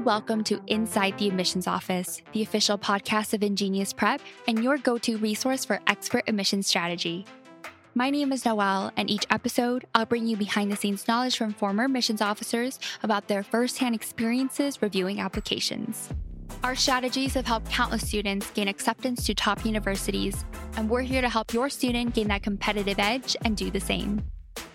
and welcome to Inside the Admissions Office, the official podcast of InGenius Prep and your go to resource for expert admissions strategy. My name is Noel, and each episode, I'll bring you behind the scenes knowledge from former admissions officers about their firsthand experiences reviewing applications. Our strategies have helped countless students gain acceptance to top universities, and we're here to help your student gain that competitive edge and do the same.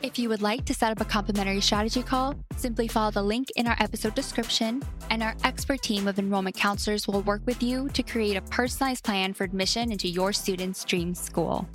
If you would like to set up a complimentary strategy call, simply follow the link in our episode description, and our expert team of enrollment counselors will work with you to create a personalized plan for admission into your student's dream school.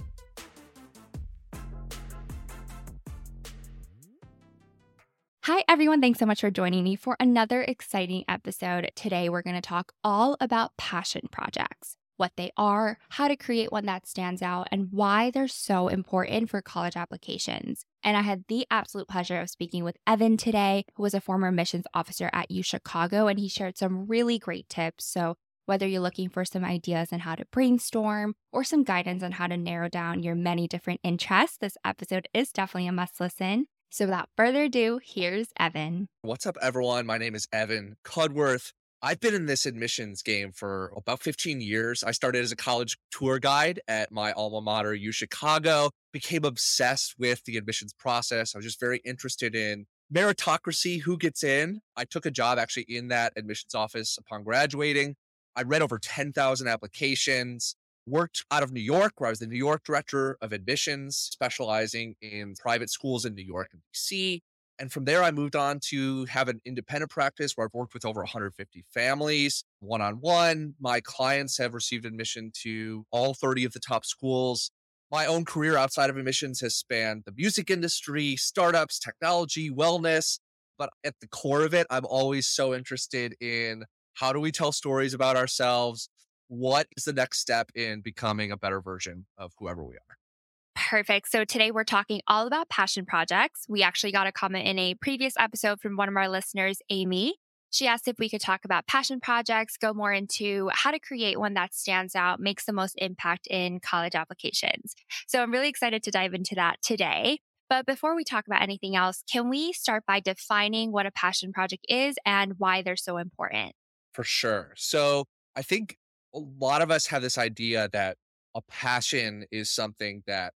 Hi, everyone. Thanks so much for joining me for another exciting episode. Today, we're going to talk all about passion projects what they are, how to create one that stands out, and why they're so important for college applications. And I had the absolute pleasure of speaking with Evan today, who was a former admissions officer at UChicago, and he shared some really great tips. So, whether you're looking for some ideas on how to brainstorm or some guidance on how to narrow down your many different interests, this episode is definitely a must listen. So, without further ado, here's Evan. What's up, everyone? My name is Evan Cudworth. I've been in this admissions game for about 15 years. I started as a college tour guide at my alma mater, UChicago, became obsessed with the admissions process. I was just very interested in meritocracy, who gets in. I took a job actually in that admissions office upon graduating. I read over 10,000 applications, worked out of New York, where I was the New York director of admissions, specializing in private schools in New York and DC. And from there, I moved on to have an independent practice where I've worked with over 150 families one on one. My clients have received admission to all 30 of the top schools. My own career outside of admissions has spanned the music industry, startups, technology, wellness. But at the core of it, I'm always so interested in how do we tell stories about ourselves? What is the next step in becoming a better version of whoever we are? Perfect. So today we're talking all about passion projects. We actually got a comment in a previous episode from one of our listeners, Amy. She asked if we could talk about passion projects, go more into how to create one that stands out, makes the most impact in college applications. So I'm really excited to dive into that today. But before we talk about anything else, can we start by defining what a passion project is and why they're so important? For sure. So I think a lot of us have this idea that a passion is something that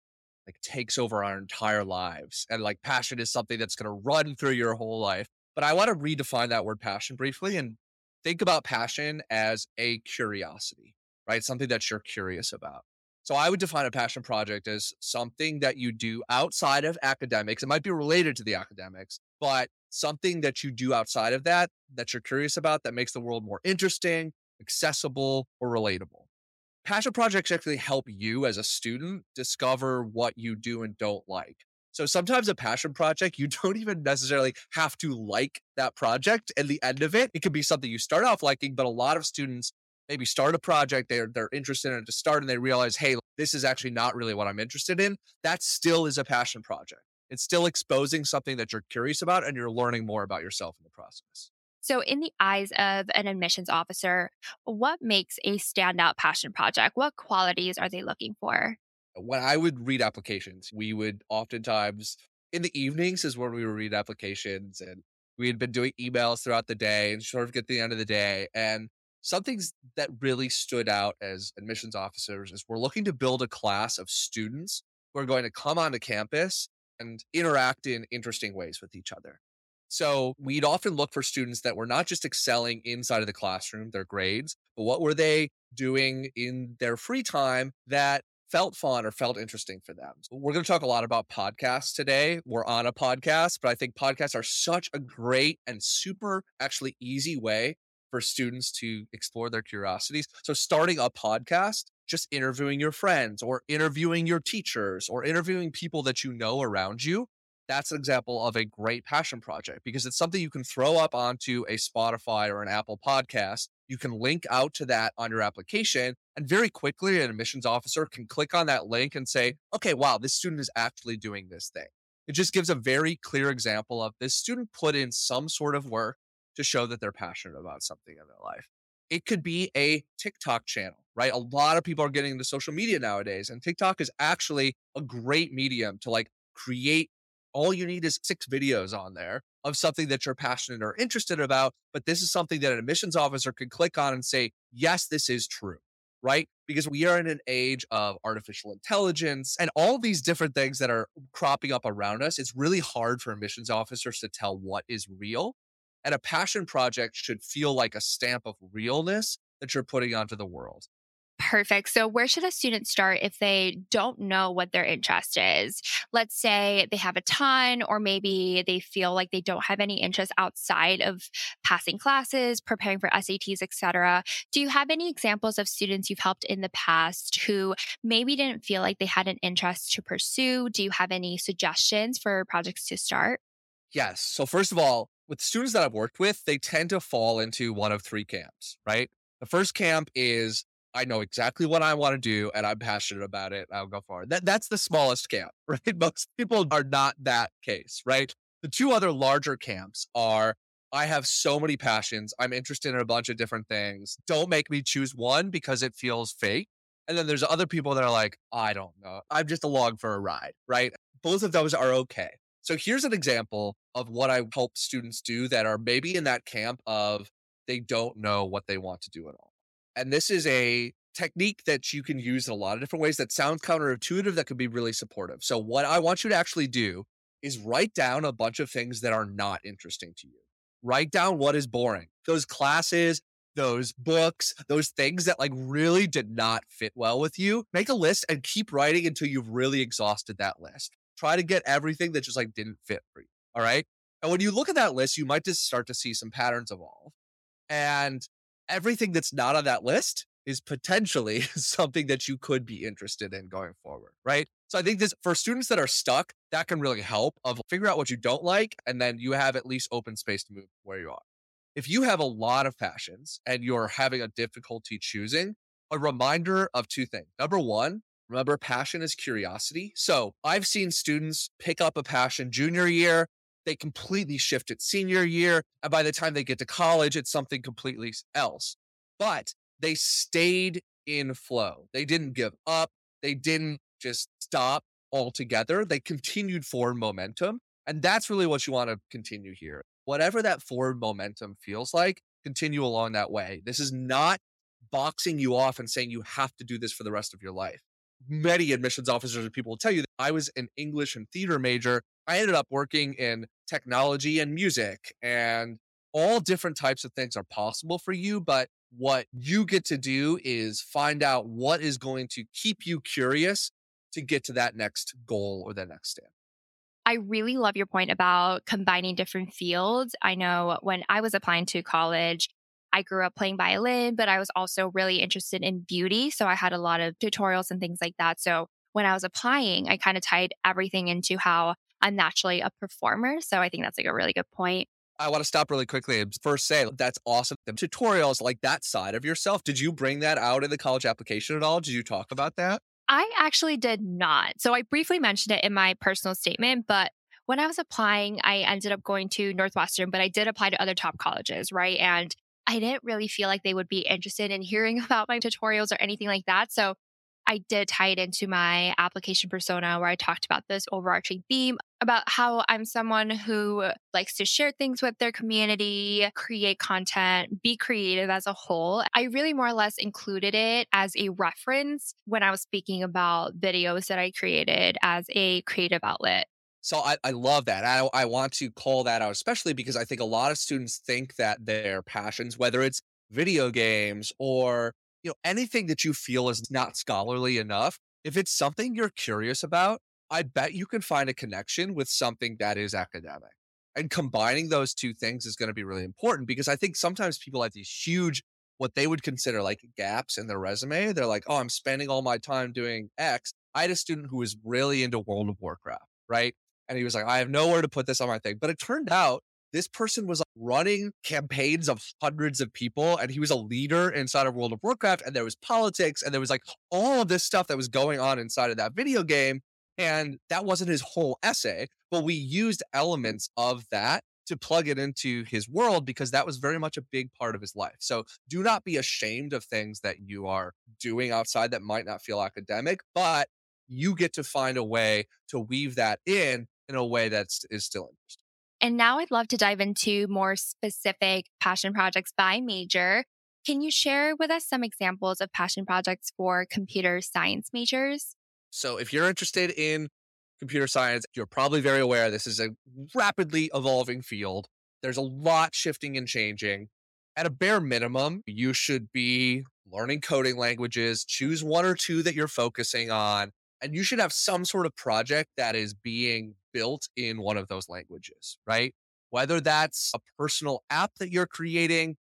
like takes over our entire lives. And like passion is something that's going to run through your whole life. But I want to redefine that word passion briefly and think about passion as a curiosity, right? Something that you're curious about. So I would define a passion project as something that you do outside of academics. It might be related to the academics, but something that you do outside of that, that you're curious about, that makes the world more interesting, accessible, or relatable passion projects actually help you as a student discover what you do and don't like. So sometimes a passion project, you don't even necessarily have to like that project at the end of it. It could be something you start off liking, but a lot of students maybe start a project, they're they're interested in it to start and they realize, hey, this is actually not really what I'm interested in. That still is a passion project. It's still exposing something that you're curious about and you're learning more about yourself in the process. So, in the eyes of an admissions officer, what makes a standout passion project? What qualities are they looking for? When I would read applications, we would oftentimes in the evenings is when we would read applications and we had been doing emails throughout the day and sort of get to the end of the day. And some things that really stood out as admissions officers is we're looking to build a class of students who are going to come onto campus and interact in interesting ways with each other. So we'd often look for students that were not just excelling inside of the classroom, their grades, but what were they doing in their free time that felt fun or felt interesting for them. We're going to talk a lot about podcasts today. We're on a podcast, but I think podcasts are such a great and super actually easy way for students to explore their curiosities. So starting a podcast, just interviewing your friends or interviewing your teachers or interviewing people that you know around you that's an example of a great passion project because it's something you can throw up onto a Spotify or an Apple podcast. You can link out to that on your application, and very quickly, an admissions officer can click on that link and say, okay, wow, this student is actually doing this thing. It just gives a very clear example of this student put in some sort of work to show that they're passionate about something in their life. It could be a TikTok channel, right? A lot of people are getting into social media nowadays, and TikTok is actually a great medium to like create All you need is six videos on there of something that you're passionate or interested about. But this is something that an admissions officer can click on and say, yes, this is true right? Because we are in an age of artificial intelligence and all these different things that are cropping up around us. It's really hard for admissions officers to tell what is real. And a passion project should feel like a stamp of realness that you're putting onto the world. Perfect. So, where should a student start if they don't know what their interest is? Let's say they have a ton, or maybe they feel like they don't have any interest outside of passing classes, preparing for SATs, etc. Do you have any examples of students you've helped in the past who maybe didn't feel like they had an interest to pursue? Do you have any suggestions for projects to start? Yes. So, first of all, with students that I've worked with, they tend to fall into one of three camps, right? The first camp is I know exactly what I want to do and I'm passionate about it. I'll go forward. That that's the smallest camp, right? Most people are not that case, right? The two other larger camps are I have so many passions. I'm interested in a bunch of different things. Don't make me choose one because it feels fake. And then there's other people that are like, I don't know. I'm just along for a ride, right? Both of those are okay. So here's an example of what I help students do that are maybe in that camp of they don't know what they want to do at all. And this is a technique that you can use in a lot of different ways that sounds counterintuitive that could be really supportive. So, what I want you to actually do is write down a bunch of things that are not interesting to you. Write down what is boring. Those classes, those books, those things that like really did not fit well with you. Make a list and keep writing until you've really exhausted that list. Try to get everything that just like didn't fit for you. All right. And when you look at that list, you might just start to see some patterns evolve. And everything that's not on that list is potentially something that you could be interested in going forward, right? So I think this for students that are stuck, that can really help of figure out what you don't like and then you have at least open space to move where you are. If you have a lot of passions and you're having a difficulty choosing, a reminder of two things. Number 1, remember passion is curiosity. So, I've seen students pick up a passion junior year they completely shift it senior year. And by the time they get to college, it's something completely else. But they stayed in flow. They didn't give up. They didn't just stop altogether. They continued forward momentum. And that's really what you want to continue here. Whatever that forward momentum feels like, continue along that way. This is not boxing you off and saying you have to do this for the rest of your life. Many admissions officers and people will tell you that I was an English and theater major I ended up working in technology and music and all different types of things are possible for you. But what you get to do is find out what is going to keep you curious to get to that next goal or the next step. I really love your point about combining different fields. I know when I was applying to college, I grew up playing violin, but I was also really interested in beauty. So I had a lot of tutorials and things like that. So when I was applying, I kind of tied everything into how I'm naturally a performer. So I think that's like a really good point. I want to stop really quickly and first say that's awesome. The tutorials, like that side of yourself, did you bring that out in the college application at all? Did you talk about that? I actually did not. So I briefly mentioned it in my personal statement, but when I was applying, I ended up going to Northwestern, but I did apply to other top colleges, right? And I didn't really feel like they would be interested in hearing about my tutorials or anything like that. So I did tie it into my application persona where I talked about this overarching theme about how I'm someone who likes to share things with their community, create content, be creative as a whole. I really more or less included it as a reference when I was speaking about videos that I created as a creative outlet. So I, I love that. I, I want to call that out, especially because I think a lot of students think that their passions, whether it's video games or you know, anything that you feel is not scholarly enough, if it's something you're curious about, I bet you can find a connection with something that is academic. And combining those two things is going to be really important because I think sometimes people have these huge, what they would consider like gaps in their resume. They're like, oh, I'm spending all my time doing X. I had a student who was really into World of Warcraft, right? And he was like, I have nowhere to put this on my thing. But it turned out this person was running campaigns of hundreds of people and he was a leader inside of World of Warcraft and there was politics and there was like all of this stuff that was going on inside of that video game and that wasn't his whole essay but we used elements of that to plug it into his world because that was very much a big part of his life. So do not be ashamed of things that you are doing outside that might not feel academic, but you get to find a way to weave that in in a way that's is still interesting. And now I'd love to dive into more specific passion projects by major. Can you share with us some examples of passion projects for computer science majors? So, if you're interested in computer science, you're probably very aware this is a rapidly evolving field. There's a lot shifting and changing. At a bare minimum, you should be learning coding languages, choose one or two that you're focusing on, and you should have some sort of project that is being built in one of those languages, right? Whether that's a personal app that you're creating.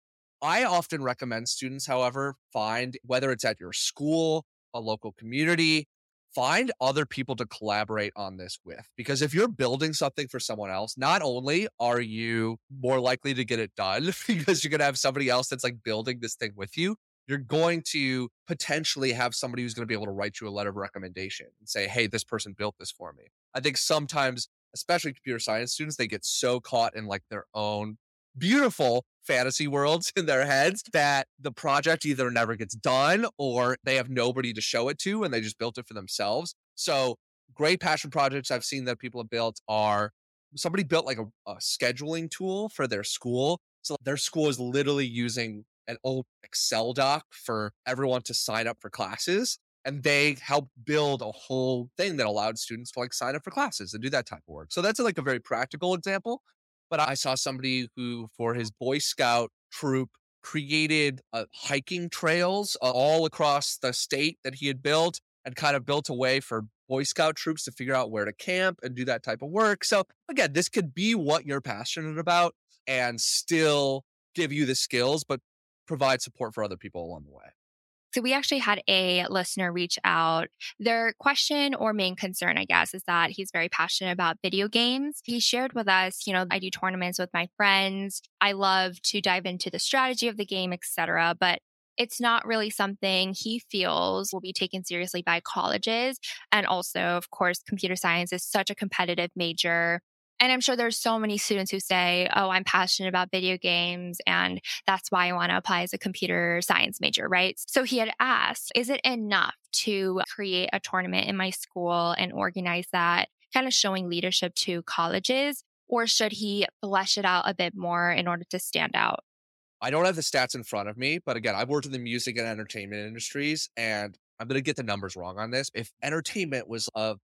I often recommend students, however, find whether it's at your school, a local community, find other people to collaborate on this with. Because if you're building something for someone else, not only are you more likely to get it done because you're going to have somebody else that's like building this thing with you, you're going to potentially have somebody who's going to be able to write you a letter of recommendation and say, hey, this person built this for me. I think sometimes, especially computer science students, they get so caught in like their own beautiful fantasy worlds in their heads that the project either never gets done or they have nobody to show it to and they just built it for themselves. So, great passion projects I've seen that people have built are somebody built like a, a scheduling tool for their school. So, their school is literally using an old Excel doc for everyone to sign up for classes. And they helped build a whole thing that allowed students to like sign up for classes and do that type of work. So that's like a very practical example. But I saw somebody who, for his Boy Scout troop, created uh, hiking trails uh, all across the state that he had built and kind of built a way for Boy Scout troops to figure out where to camp and do that type of work. So, again, this could be what you're passionate about and still give you the skills, but provide support for other people along the way. So we actually had a listener reach out. Their question or main concern, I guess, is that he's very passionate about video games. He shared with us, you know, I do tournaments with my friends. I love to dive into the strategy of the game, etc. But it's not really something he feels will be taken seriously by colleges. And also, of course, computer science is such a competitive major. And I'm sure there's so many students who say, Oh, I'm passionate about video games. And that's why I want to apply as a computer science major, right? So he had asked, Is it enough to create a tournament in my school and organize that, kind of showing leadership to colleges? Or should he flesh it out a bit more in order to stand out? I don't have the stats in front of me, but again, I've worked in the music and entertainment industries, and I'm going to get the numbers wrong on this. If entertainment was a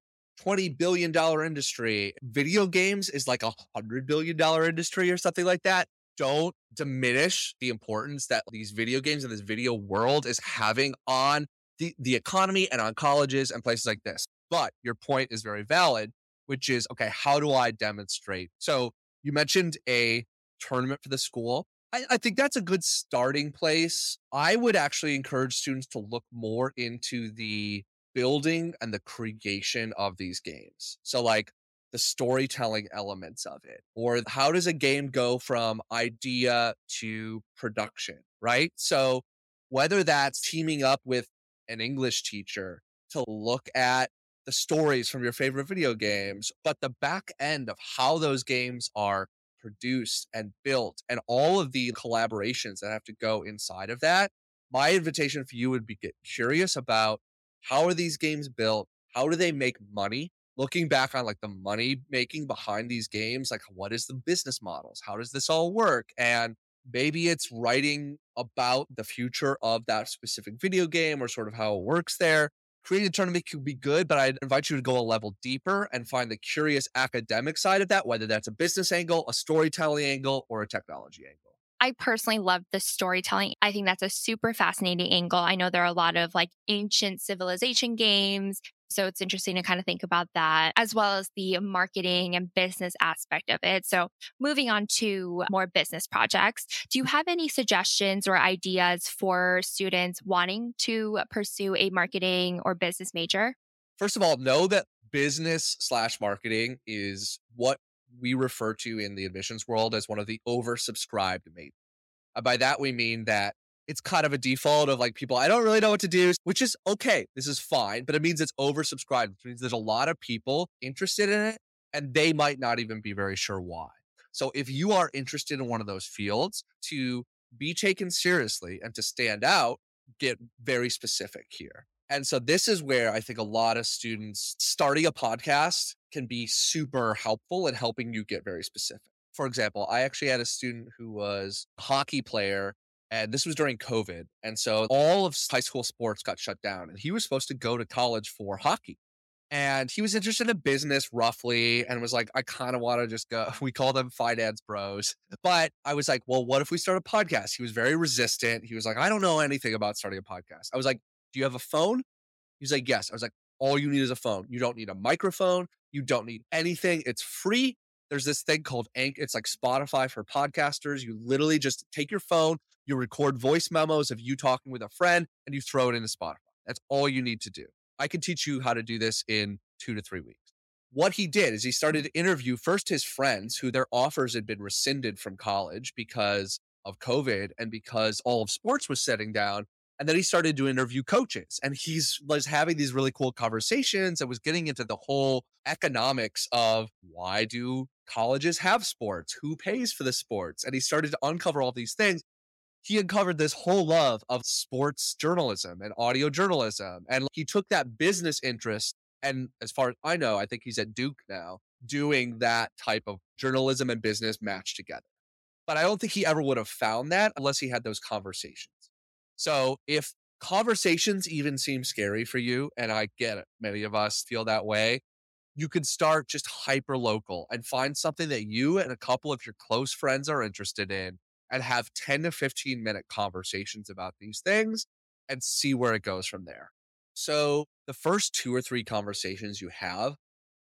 $20 billion industry. Video games is like a $100 billion industry or something like that. Don't diminish the importance that these video games and this video world is having on the, the economy and on colleges and places like this. But your point is very valid, which is okay, how do I demonstrate? So you mentioned a tournament for the school. I, I, think that's a good starting place. I would actually encourage students to look more into the building and the creation of these games. So, like the storytelling elements of it, or how does a game go from idea to production, right? So, whether that's teaming up with an English teacher to look at the stories from your favorite video games, but the back end of how those games are produced and built and all of the collaborations that have to go inside of that. My invitation for you would be get curious about how are these games built? How do they make money? Looking back on like the money making behind these games, like what is the business models? How does this all work? And maybe it's writing about the future of that specific video game or sort of how it works there. Creating a tournament could be good, but I'd invite you to go a level deeper and find the curious academic side of that, whether that's a business angle, a storytelling angle, or a technology angle. I personally love the storytelling. I think that's a super fascinating angle. I know there are a lot of like ancient civilization games. So it's interesting to kind of think about that as well as the marketing and business aspect of it. So moving on to more business projects, do you have any suggestions or ideas for students wanting to pursue a marketing or business major? First of all, know that business slash marketing is what we refer to in the admissions world as one of the oversubscribed majors. Uh, by that, we mean that it's kind of a default of like people, I don't really know what to do, which is okay. This is fine, but it means it's oversubscribed, which means there's a lot of people interested in it and they might not even be very sure why. So if you are interested in one of those fields to be taken seriously and to stand out, get very specific here. And so this is where I think a lot of students starting a podcast can be super helpful in helping you get very specific. For example, I actually had a student who was a hockey player and this was during COVID. And so all of high school sports got shut down and he was supposed to go to college for hockey. And he was interested in business roughly and was like, I kind of want to just go. We call them finance bros. But I was like, well, what if we start a podcast? He was very resistant. He was like, I don't know anything about starting a podcast. I was like, do you have a phone? He's like, yes. I was like, all you need is a phone. You don't need a microphone. You don't need anything. It's free. There's this thing called Anchor. It's like Spotify for podcasters. You literally just take your phone, you record voice memos of you talking with a friend, and you throw it into Spotify. That's all you need to do. I can teach you how to do this in two to three weeks. What he did is he started to interview first his friends who their offers had been rescinded from college because of COVID and because all of sports was setting down. And then he started to interview coaches and he's was having these really cool conversations and was getting into the whole economics of why do colleges have sports? Who pays for the sports? And he started to uncover all these things he uncovered this whole love of sports journalism and audio journalism. And he took that business interest. And as far as I know, I think he's at Duke now doing that type of journalism and business matched together. But I don't think he ever would have found that unless he had those conversations. So if conversations even seem scary for you, and I get it, many of us feel that way, you can start just hyper local and find something that you and a couple of your close friends are interested in and have 10 to 15 minute conversations about these things and see where it goes from there. So the first two or three conversations you have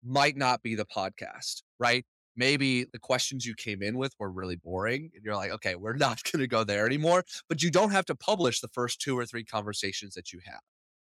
might not be the podcast, right? Maybe the questions you came in with were really boring and you're like, okay, we're not going to go there anymore. But you don't have to publish the first two or three conversations that you have.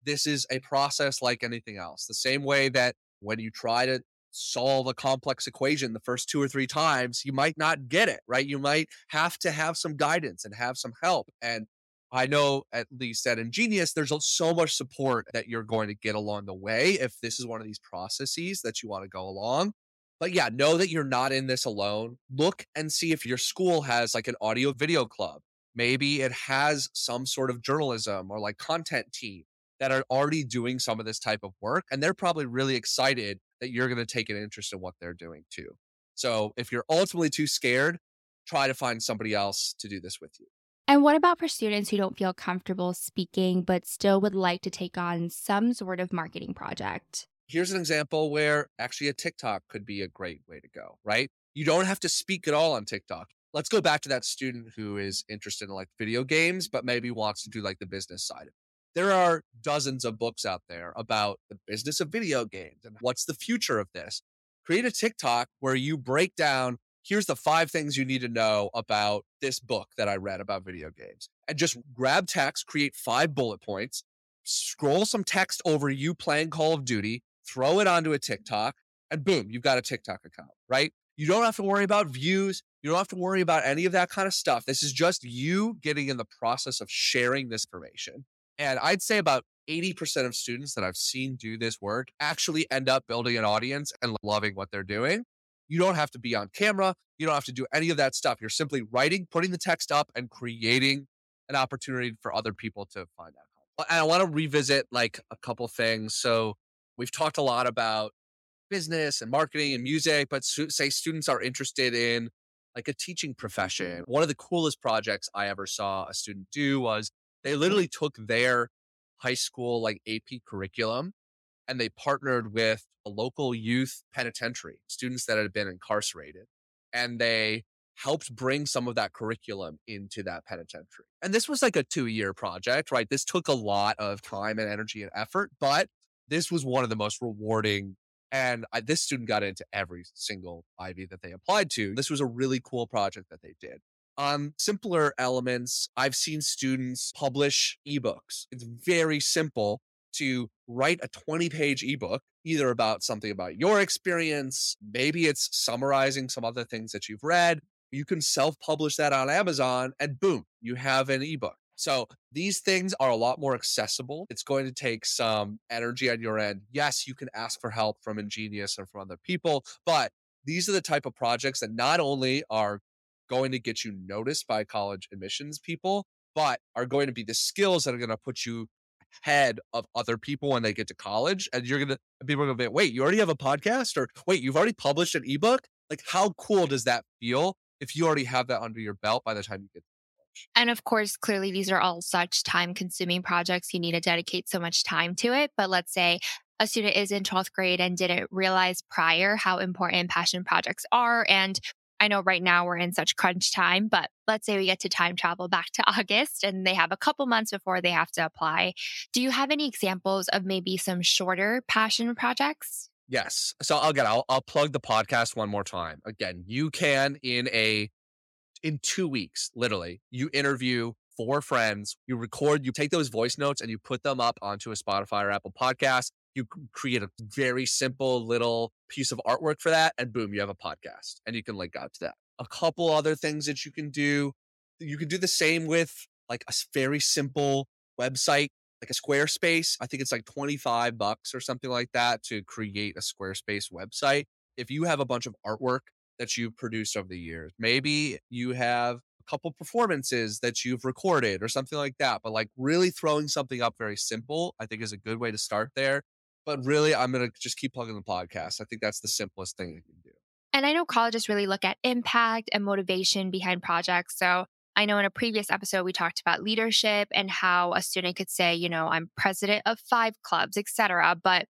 This is a process like anything else. The same way that when you try to solve a complex equation the first two or three times, you might not get it, right? You might have to have some guidance and have some help. And I know at least at InGenius, there's so much support that you're going to get along the way if this is one of these processes that you want to go along. But yeah, know that you're not in this alone. Look and see if your school has like an audio video club. Maybe it has some sort of journalism or like content team that are already doing some of this type of work. And they're probably really excited that you're going to take an interest in what they're doing too. So if you're ultimately too scared, try to find somebody else to do this with you. And what about for students who don't feel comfortable speaking but still would like to take on some sort of marketing project? Here's an example where actually a TikTok could be a great way to go, right? You don't have to speak at all on TikTok. Let's go back to that student who is interested in like video games, but maybe wants to do like the business side of it there are dozens of books out there about the business of video games and what's the future of this. Create a TikTok where you break down here's the five things you need to know about this book that I read about video games. And just grab text, create five bullet points, scroll some text over you playing Call of Duty, throw it onto a TikTok, and boom, you've got a TikTok account, right? You don't have to worry about views. You don't have to worry about any of that kind of stuff. This is just you getting in the process of sharing this information. And I'd say about 80% of students that I've seen do this work actually end up building an audience and loving what they're doing. You don't have to be on camera. You don't have to do any of that stuff. You're simply writing, putting the text up, and creating an opportunity for other people to find out. And I want to revisit like a couple things. So we've talked a lot about business and marketing and music, but say students are interested in like a teaching profession. One of the coolest projects I ever saw a student do was they mm-hmm. literally took their high school like AP curriculum and they partnered with a local youth penitentiary, students that had been incarcerated, and they helped bring some of that curriculum into that penitentiary. And this was like a two year project, right? This took a lot of time and energy and effort, but this was one of the most rewarding. And I, this student got into every single Ivy that they applied to. This was a really cool project that they did. On simpler elements, I've seen students publish ebooks. It's very simple to write a 20 page ebook, either about something about your experience, maybe it's summarizing some other things that you've read. You can self publish that on Amazon, and boom, you have an ebook. So these things are a lot more accessible. It's going to take some energy on your end. Yes, you can ask for help from InGenius and from other people, but these are the type of projects that not only are going to get you noticed by college admissions people, but are going to be the skills that are going to put you ahead of other people when they get to college. And you're gonna people are gonna be, wait, you already have a podcast, or wait, you've already published an ebook. Like, how cool does that feel if you already have that under your belt by the time you get and of course, clearly, these are all such time consuming projects. You need to dedicate so much time to it. But let's say a student is in 12th grade and didn't realize prior how important passion projects are. And I know right now we're in such crunch time, but let's say we get to time travel back to August and they have a couple months before they have to apply. Do you have any examples of maybe some shorter passion projects? Yes. So I'll, get, I'll plug the podcast one more time. Again, you can in a in two weeks, literally, you interview four friends, you record, you take those voice notes and you put them up onto a Spotify or Apple podcast. You create a very simple little piece of artwork for that, and boom, you have a podcast and you can link out to that. A couple other things that you can do. You can do the same with like a very simple website, like a Squarespace. I think it's like 25 bucks or something like that to create a Squarespace website. If you have a bunch of artwork that you've produced over the years. Maybe you have a couple performances that you've recorded or something like that. But like really throwing something up very simple, I think is a good way to start there. But really, I'm going to just keep plugging the podcast. I think that's the simplest thing you can do. And I know colleges really look at impact and motivation behind projects. So I know in a previous episode, we talked about leadership and how a student could say, you know, I'm president of five clubs, etc. But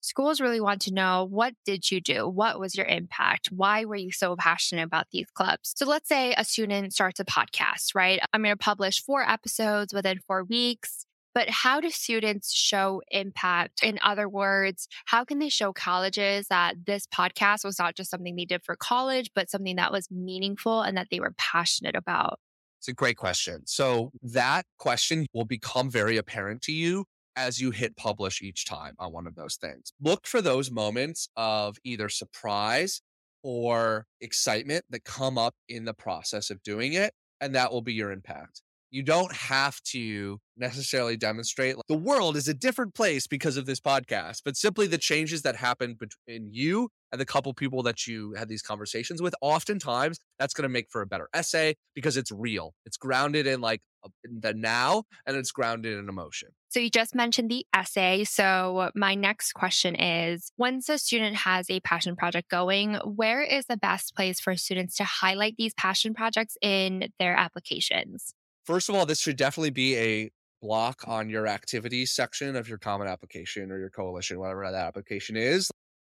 schools really want to know what did you do? What was your impact? Why were you so passionate about these clubs? So let's say a student starts a podcast, right? I'm going to publish four episodes within four weeks. But how do students show impact? In other words, how can they show colleges that this podcast was not just something they did for college, but something that was meaningful and that they were passionate about? It's a great question. So, that question will become very apparent to you as you hit publish each time on one of those things. Look for those moments of either surprise or excitement that come up in the process of doing it, and that will be your impact. You don't have to necessarily demonstrate like, the world is a different place because of this podcast, but simply the changes that happen between you and the couple people that you had these conversations with. Oftentimes, that's going to make for a better essay because it's real. It's grounded in like in the now and it's grounded in emotion. So you just mentioned the essay. So my next question is once a student has a passion project going, where is the best place for students to highlight these passion projects in their applications? First of all, this should definitely be a block on your activities section of your common application or your coalition, whatever that application is.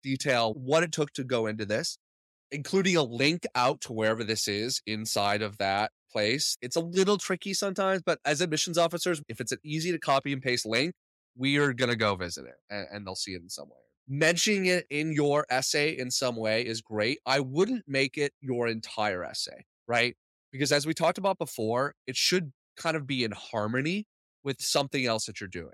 Detail what it took to go into this, including a link out to wherever this is inside of that place. It's a little tricky sometimes, but as admissions officers, if it's an easy to copy and paste link, we are going to go visit it and, and they'll see it in some way. Mentioning it in your essay in some way is great. I wouldn't make it your entire essay, right? Because as we talked about before, it should kind of be in harmony with something else that you're doing.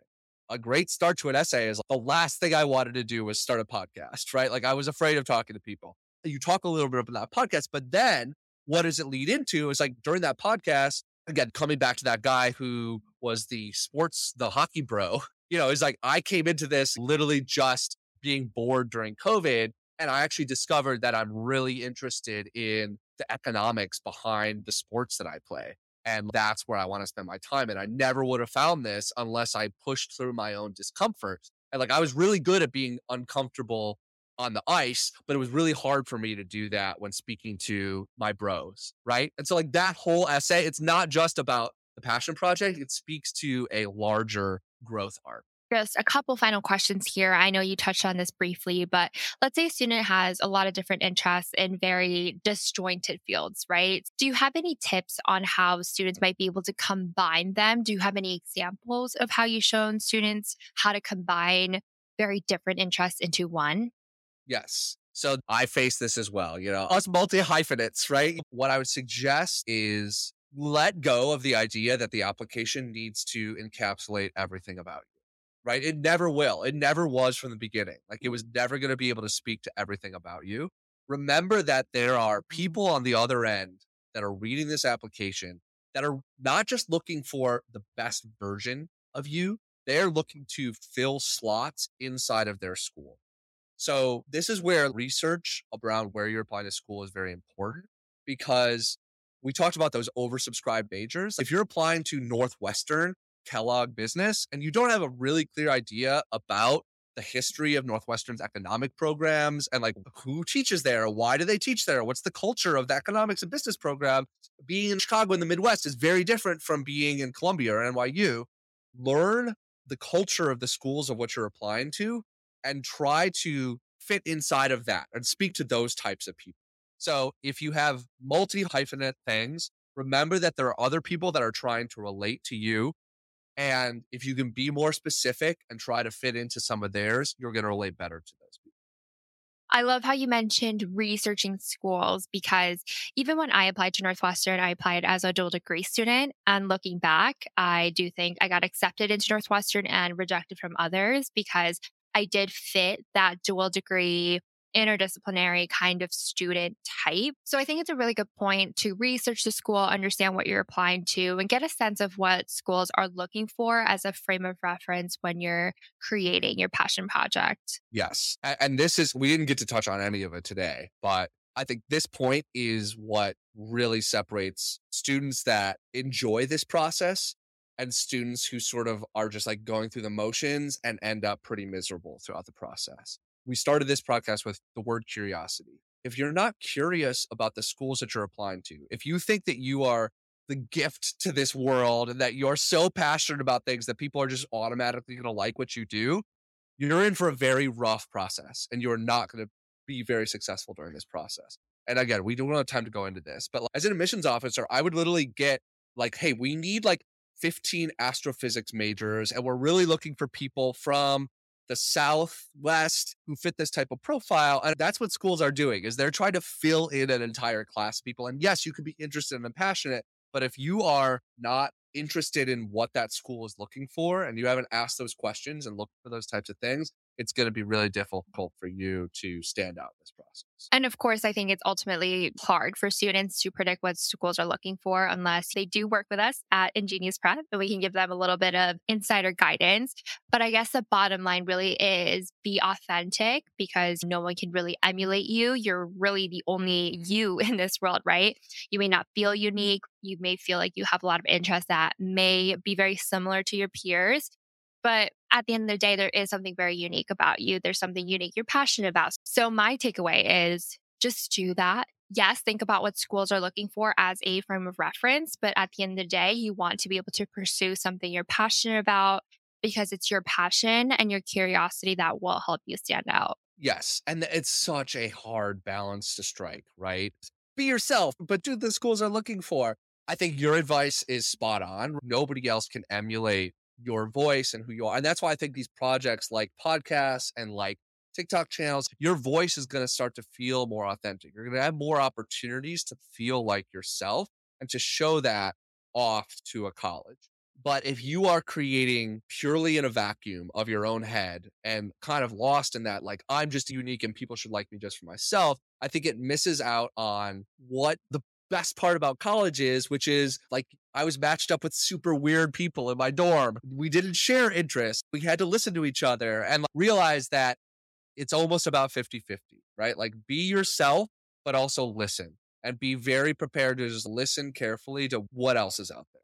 A great start to an essay is the last thing I wanted to do was start a podcast, right? Like I was afraid of talking to people. You talk a little bit about that podcast, but then what does it lead into? Is like during that podcast, again, coming back to that guy who was the sports, the hockey bro, you know, is like, I came into this literally just being bored during COVID. And I actually discovered that I'm really interested in the economics behind the sports that I play. And that's where I want to spend my time. And I never would have found this unless I pushed through my own discomfort. And like I was really good at being uncomfortable on the ice, but it was really hard for me to do that when speaking to my bros. Right. And so, like that whole essay, it's not just about the passion project, it speaks to a larger growth arc just a couple final questions here. I know you touched on this briefly, but let's say a student has a lot of different interests in very disjointed fields, right? Do you have any tips on how students might be able to combine them? Do you have any examples of how you've shown students how to combine very different interests into one? Yes. So I face this as well. You know, us multi hyphenates, right? What I would suggest is let go of the idea that the application needs to encapsulate everything about right? It never will. It never was from the beginning. Like it was never going to be able to speak to everything about you. Remember that there are mm-hmm. people on the other end that are reading this application that are not just looking for the best version of you, they're looking to fill slots inside of their school. So, this is where research around where you're applying to school is very important because we talked about those oversubscribed majors. If you're applying to Northwestern, Kellogg business and you don't have a really clear idea about the history of Northwestern's economic programs and like who teaches there, why do they teach there, what's the culture of the economics and business program. Being in Chicago in the Midwest is very different from being in Columbia or NYU. Learn the culture of the schools of what you're applying to and try to fit inside of that and speak to those types of people. So if you have multi hyphenate things, remember that there are other people that are trying to relate to you and if you can be more specific and try to fit into some of theirs, you're going to relate better to those people. I love how you mentioned researching schools because even when I applied to Northwestern, I applied as a dual degree student. And looking back, I do think I got accepted into Northwestern and rejected from others because I did fit that dual degree interdisciplinary kind of student type. So I think it's a really good point to research the school, understand what you're applying to, and get a sense of what schools are looking for as a frame of reference when you're creating your passion project. Yes. And this is, we didn't get to touch on any of it today, but I think this point is what really separates students that enjoy this process and students who sort of are just like going through the motions and end up pretty miserable throughout the process we started this podcast with the word curiosity. If you're not curious about the schools that you're applying to, if you think that you are the gift to this world and that you're so passionate about things that people are just automatically going to like what you do, you're in for a very rough process and you're not going to be very successful during this process. And again, we don't have time to go into this, but as an admissions officer, I would literally get like, hey, we need like 15 astrophysics majors, and we're really looking for people from the Southwest who fit this type of profile. And that's what schools are doing is they're trying to fill in an entire class of people. And yes, you could be interested and passionate, but if you are not interested in what that school is looking for and you haven't asked those questions and looked for those types of things, it's going to be really difficult for you to stand out in this process. And of course, I think it's ultimately hard for students to predict what schools are looking for unless they do work with us at InGenius Prep and we can give them a little bit of insider guidance. But I guess the bottom line really is be authentic because no one can really emulate you. You're really the only you in this world, right? You may not feel mm-hmm. unique. You may feel like you have a lot of interests that may be very similar to your peers. But at the end of the day, there is something very unique about you. There's something unique you're passionate about. So, my takeaway is just do that. Yes, think about what schools are looking for as a frame of reference. But at the end of the day, you want to be able to pursue something you're passionate about because it's your passion and your curiosity that will help you stand out. Yes. And it's such a hard balance to strike, right? Be yourself, but do the schools are looking for. I think your advice is spot on. Nobody else can emulate your voice and who you are. And that's why I think these projects like podcasts and like TikTok channels, your voice is going to start to feel more authentic. You're going to have more opportunities to feel like yourself and to show that off to a college. But if you are creating purely in a vacuum of your own head and kind of lost in that, like, I'm just unique and people should like me just for myself, I think it misses out on what the best part about college is, which is like I was matched up with super weird people in my dorm. We didn't share interests. We had to listen to each other and realize that it's almost about 50 50, right? Like be yourself, but also listen and be very prepared to just listen carefully to what else is out there.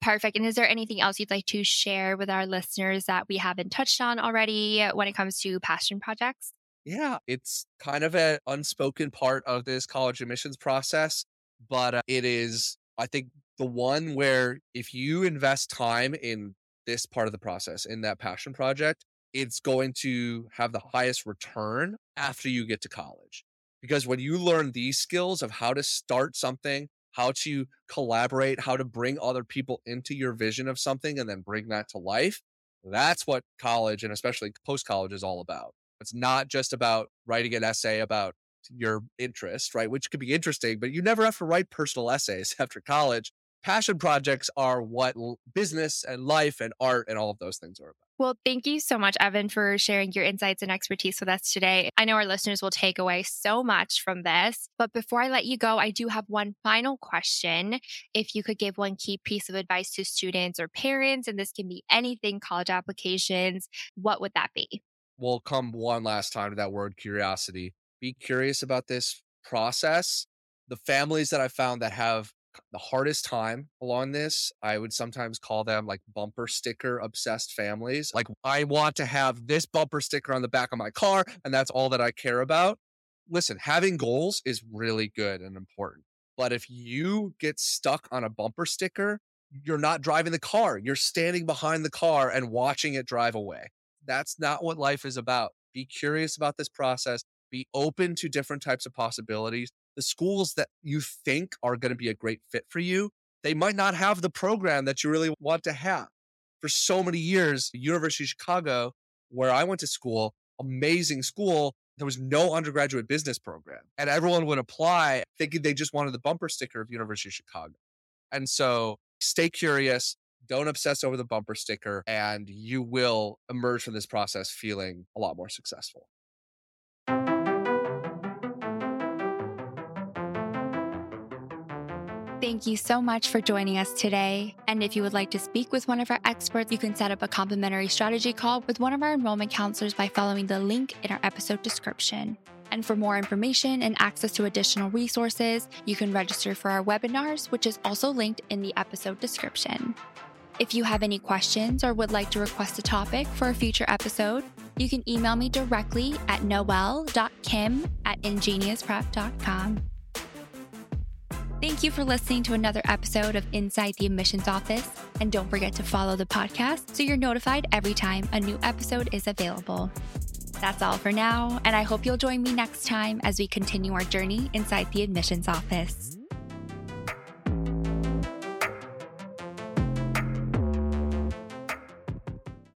Perfect. And is there anything else you'd like to share with our listeners that we haven't touched on already when it comes to passion projects? Yeah, it's kind of an unspoken part of this college admissions process but uh, it is, I think, the one where if you invest time in this part of the process, in that passion project, it's going to have the highest return after you get to college. Because when you learn these skills of how to start something, how to collaborate, how to bring other people into your vision of something and then bring that to life, that's what college and especially post college is all about. It's not just about writing an essay about your interest, right? Which could be interesting, but you never have to write personal essays after college. Passion projects are what business and life and art and all of those things are about. Well, thank you so much, Evan, for sharing your insights and expertise with us today. I know our listeners will take away so much from this. But before I let you go, I do have one final question. If you could give one key piece of advice to students or parents, and this can be anything college applications, what would that be? We'll come one last time to that word curiosity be curious about this process. The families that I found that have the hardest time along this. I would sometimes call them like bumper sticker obsessed families. Like, I want to have this bumper sticker on the back of my car, and that's all that I care about. Listen, having goals is really good and important. But if you get stuck on a bumper sticker, you're not driving the car. You're standing behind the car and watching it drive away. That's not what life is about. Be curious about this process. Be open to different types of possibilities the schools that you think are going to be a great fit for you, they might not have the program that you really want to have. For so many years, University of Chicago, where I went to school, amazing school, there was no undergraduate business program. And everyone would apply thinking they just wanted the bumper sticker of University of Chicago. And so stay curious, don't obsess over the bumper sticker, and you will emerge from this process feeling a lot more successful. Thank you so much for joining us today. And if you would like to speak with one of our experts, you can set up a complimentary strategy call with one of our enrollment counselors by following the link in our episode description. And for more information and access to additional resources, you can register for our webinars, which is also linked in the episode description. If you have any questions or would like to request a topic for a future episode, you can email me directly at noel.kim at ingeniusprep.com. Thank you for listening to another episode of Inside the Admissions Office. And don't forget to follow the podcast so you're notified every time a new episode is available. That's all for now, and I hope you'll join me next time as we continue our journey inside the admissions office.